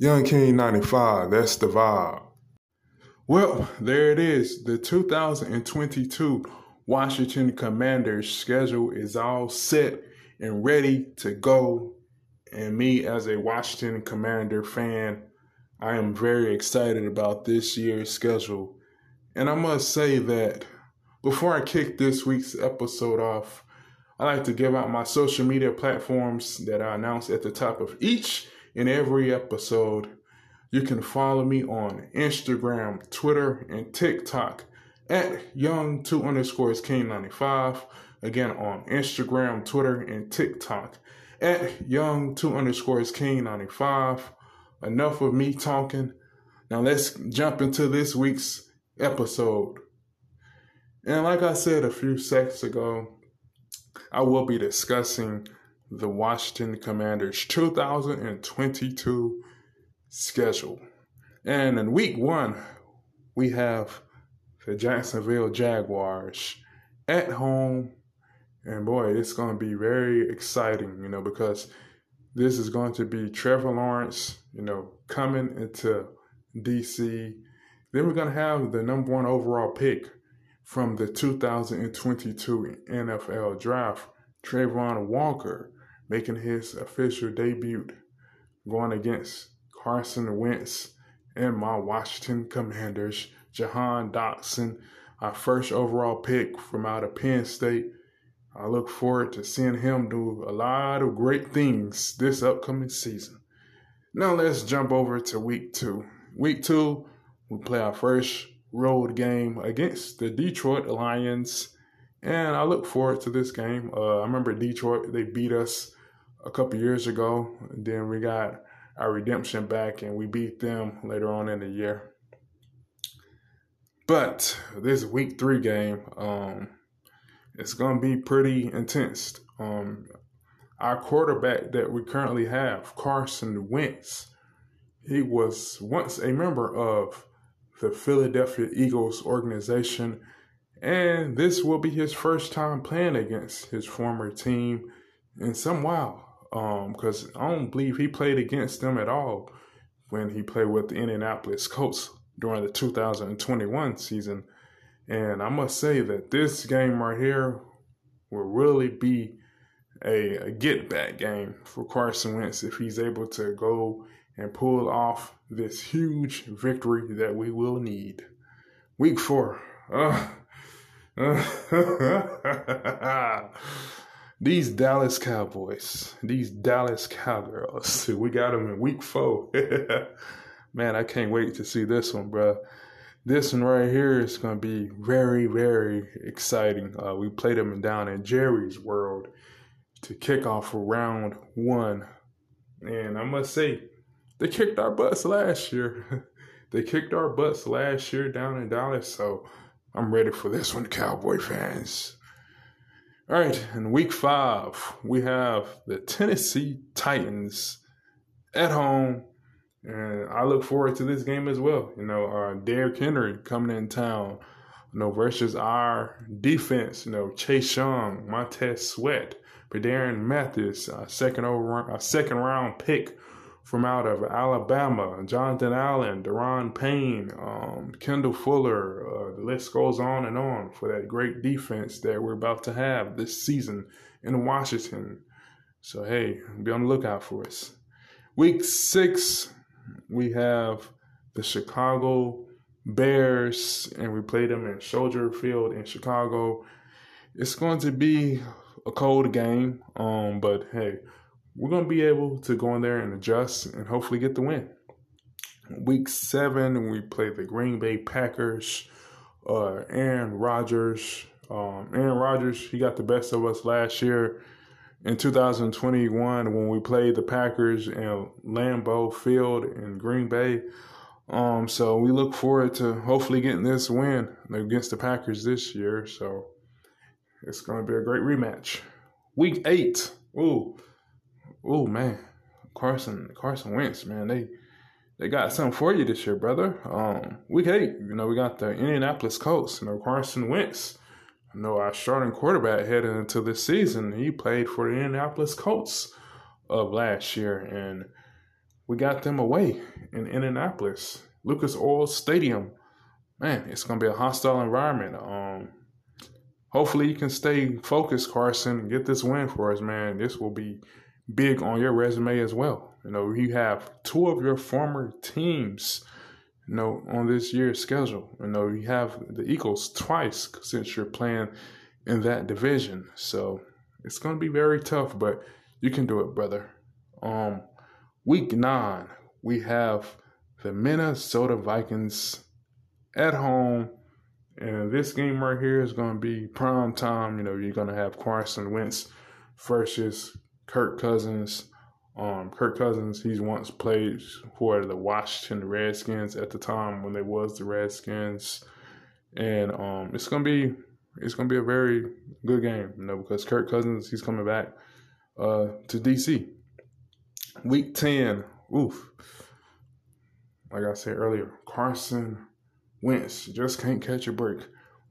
Young King 95, that's the vibe. Well, there it is. The 2022 Washington Commanders schedule is all set and ready to go. And me, as a Washington Commander fan, I am very excited about this year's schedule. And I must say that before I kick this week's episode off, I like to give out my social media platforms that I announce at the top of each in every episode. You can follow me on Instagram, Twitter, and TikTok at young2 underscores king95. Again, on Instagram, Twitter, and TikTok at young2 underscores king95. Enough of me talking. Now let's jump into this week's episode. And like I said a few seconds ago, I will be discussing the Washington Commanders 2022 schedule. And in week one, we have the Jacksonville Jaguars at home. And boy, it's going to be very exciting, you know, because this is going to be Trevor Lawrence, you know, coming into DC. Then we're going to have the number one overall pick from the 2022 NFL Draft, Travon Walker, making his official debut going against Carson Wentz and my Washington Commanders, Jahan Dotson, our first overall pick from out of Penn State. I look forward to seeing him do a lot of great things this upcoming season. Now let's jump over to week two. Week two, we play our first road game against the Detroit Lions, and I look forward to this game. Uh, I remember Detroit; they beat us a couple years ago. Then we got our redemption back and we beat them later on in the year. But this week three game, um, it's going to be pretty intense. Um, our quarterback that we currently have, Carson Wentz, he was once a member of the Philadelphia Eagles organization, and this will be his first time playing against his former team in some while because um, I don't believe he played against them at all when he played with the Indianapolis Colts during the 2021 season. And I must say that this game right here will really be a, a get back game for Carson Wentz if he's able to go and pull off this huge victory that we will need. Week four. Uh, uh, These Dallas Cowboys, these Dallas Cowgirls, we got them in week four. Man, I can't wait to see this one, bro. This one right here is going to be very, very exciting. Uh, we played them down in Jerry's World to kick off round one. And I must say, they kicked our butts last year. they kicked our butts last year down in Dallas. So I'm ready for this one, Cowboy fans. All right, in week five, we have the Tennessee Titans at home. And I look forward to this game as well. You know, uh, Derrick Henry coming in town, you know, versus our defense, you know, Chase Young, Montez Sweat, Darren Mathis, a second over, a second round pick from out of Alabama, Jonathan Allen, Daron Payne, um, Kendall Fuller. Uh, the list goes on and on for that great defense that we're about to have this season in Washington. So, hey, be on the lookout for us. Week six, we have the Chicago Bears, and we play them in Soldier Field in Chicago. It's going to be a cold game, um, but hey, we're going to be able to go in there and adjust and hopefully get the win. Week seven, we play the Green Bay Packers. Uh, Aaron Rodgers. Um, Aaron Rodgers, he got the best of us last year in 2021 when we played the Packers in Lambeau Field in Green Bay. Um, so we look forward to hopefully getting this win against the Packers this year. So it's going to be a great rematch. Week eight. Ooh, oh man, Carson Carson Wentz, man, they they got something for you this year, brother. Um, week eight, you know, we got the Indianapolis Colts, you know, Carson Wentz. You know, our starting quarterback heading into this season, he played for the Indianapolis Colts of last year, and we got them away in Indianapolis, Lucas Oil Stadium. Man, it's gonna be a hostile environment. Um, hopefully you can stay focused, Carson, and get this win for us, man. This will be big on your resume as well. You know, you have two of your former teams, you know, on this year's schedule. You know, you have the Eagles twice since you're playing in that division. So it's gonna be very tough, but you can do it, brother. Um, week nine, we have the Minnesota Vikings at home. And this game right here is going to be prime time. You know, you're going to have Carson Wentz versus Kirk Cousins. Um, Kirk Cousins, he's once played for the Washington Redskins at the time when they was the Redskins, and um, it's gonna be it's gonna be a very good game, you know, because Kirk Cousins he's coming back uh, to DC. Week ten, oof. Like I said earlier, Carson Wentz just can't catch a break.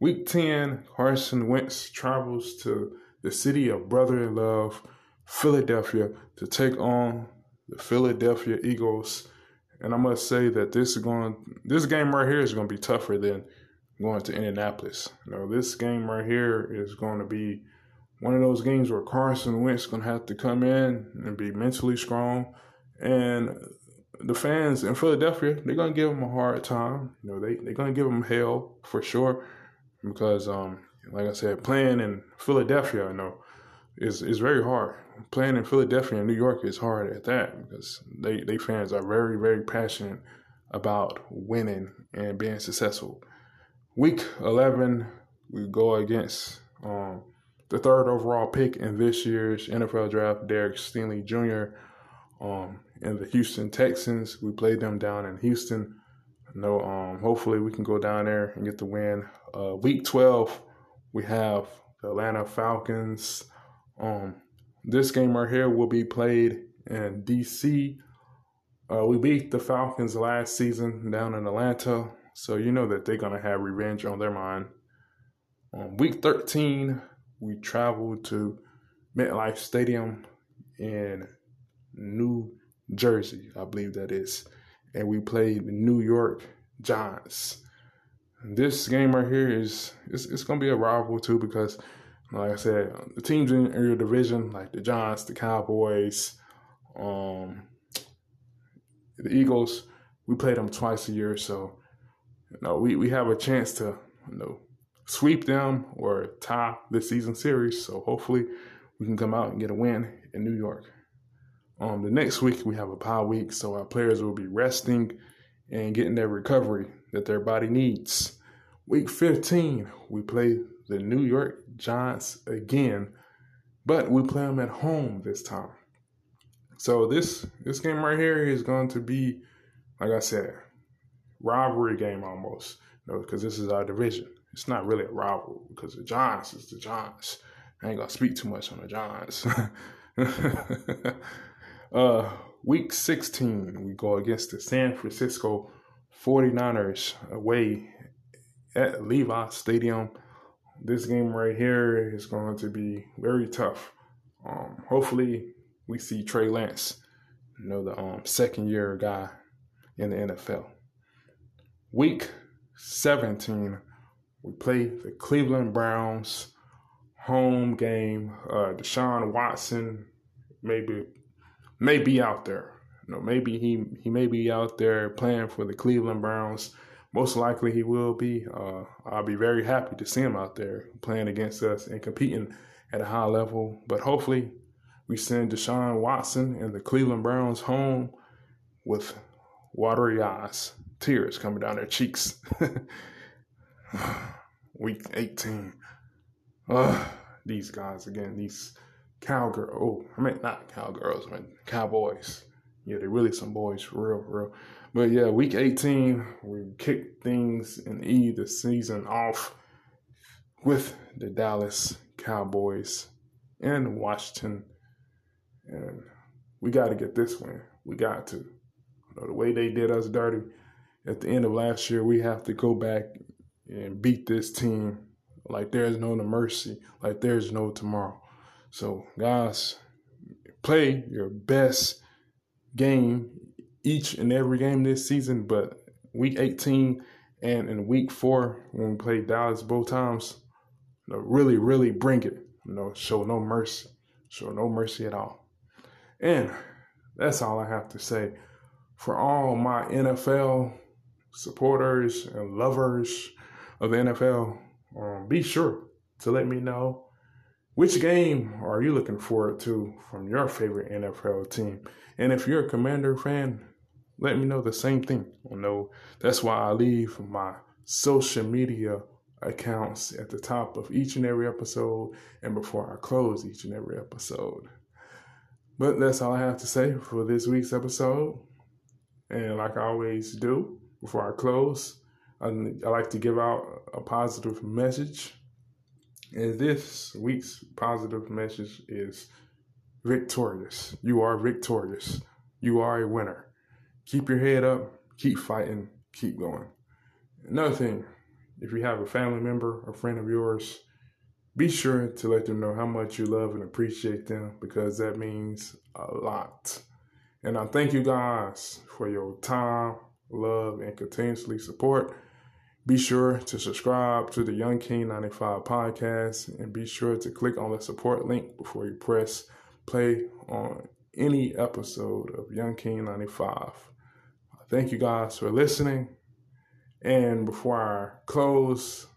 Week ten, Carson Wentz travels to the city of brotherly love Philadelphia to take on the Philadelphia Eagles. And I must say that this is going this game right here is going to be tougher than going to Indianapolis. You know, this game right here is going to be one of those games where Carson Wentz is going to have to come in and be mentally strong. And the fans in Philadelphia, they're going to give him a hard time. You know, they, they're going to give him hell for sure. Because, um, like I said, playing in Philadelphia, you know, is, is very hard playing in Philadelphia and New York is hard at that because they, they fans are very, very passionate about winning and being successful. Week 11, we go against um, the third overall pick in this year's NFL draft, Derek Stingley Jr. Um, and the Houston Texans. We played them down in Houston. No, um, hopefully we can go down there and get the win. Uh, week 12, we have the Atlanta Falcons um, this game right here will be played in DC. Uh, we beat the Falcons last season down in Atlanta, so you know that they're gonna have revenge on their mind. On week 13, we traveled to MetLife Stadium in New Jersey, I believe that is, and we played the New York Giants. This game right here is it's, it's gonna be a rival too because like I said, the teams in your division, like the Giants, the Cowboys, um, the Eagles, we play them twice a year, so you know we, we have a chance to you know sweep them or tie the season series. So hopefully we can come out and get a win in New York. Um, the next week we have a bye week, so our players will be resting and getting their recovery that their body needs. Week 15, we play the New York Giants again, but we play them at home this time. So this this game right here is going to be, like I said, rivalry game almost. You know, because this is our division. It's not really a rival because the Giants is the Giants. I ain't gonna speak too much on the Giants. uh, week 16, we go against the San Francisco 49ers away at Levi Stadium this game right here is going to be very tough. Um, hopefully, we see Trey Lance, you know, the um, second year guy in the NFL. Week 17, we play the Cleveland Browns home game. Uh, Deshaun Watson maybe may be out there. You know, maybe he he may be out there playing for the Cleveland Browns most likely he will be. Uh, I'll be very happy to see him out there playing against us and competing at a high level. But hopefully, we send Deshaun Watson and the Cleveland Browns home with watery eyes, tears coming down their cheeks. Week 18. Uh, these guys again, these cowgirl. Oh, I mean not cowgirls, I mean cowboys. Yeah, they're really some boys for real, for real. But yeah, week 18, we kicked things and E the season off with the Dallas Cowboys and Washington. And we got to get this win. We got to. You know, the way they did us dirty at the end of last year, we have to go back and beat this team like there's no mercy, like there's no tomorrow. So, guys, play your best game each and every game this season, but week 18 and in week four, when we played Dallas both times, you know, really, really bring it. You know, show no mercy. Show no mercy at all. And that's all I have to say. For all my NFL supporters and lovers of the NFL, um, be sure to let me know which game are you looking forward to from your favorite NFL team. And if you're a Commander fan, let me know the same thing. You know, that's why I leave my social media accounts at the top of each and every episode and before I close each and every episode. But that's all I have to say for this week's episode. And like I always do, before I close, I, I like to give out a positive message. And this week's positive message is victorious. You are victorious. You are a winner. Keep your head up, keep fighting, keep going. Another thing, if you have a family member, or friend of yours, be sure to let them know how much you love and appreciate them because that means a lot. And I thank you guys for your time, love, and continuously support. Be sure to subscribe to the Young King 95 podcast and be sure to click on the support link before you press play on any episode of Young King 95. Thank you guys for listening. And before I close,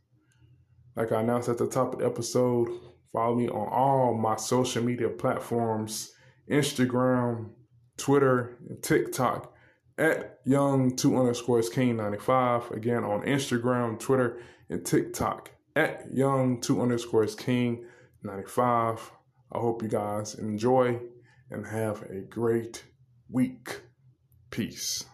like I announced at the top of the episode, follow me on all my social media platforms Instagram, Twitter, and TikTok at young two underscores king 95. Again, on Instagram, Twitter, and TikTok at young two underscores king 95. I hope you guys enjoy and have a great week. Peace.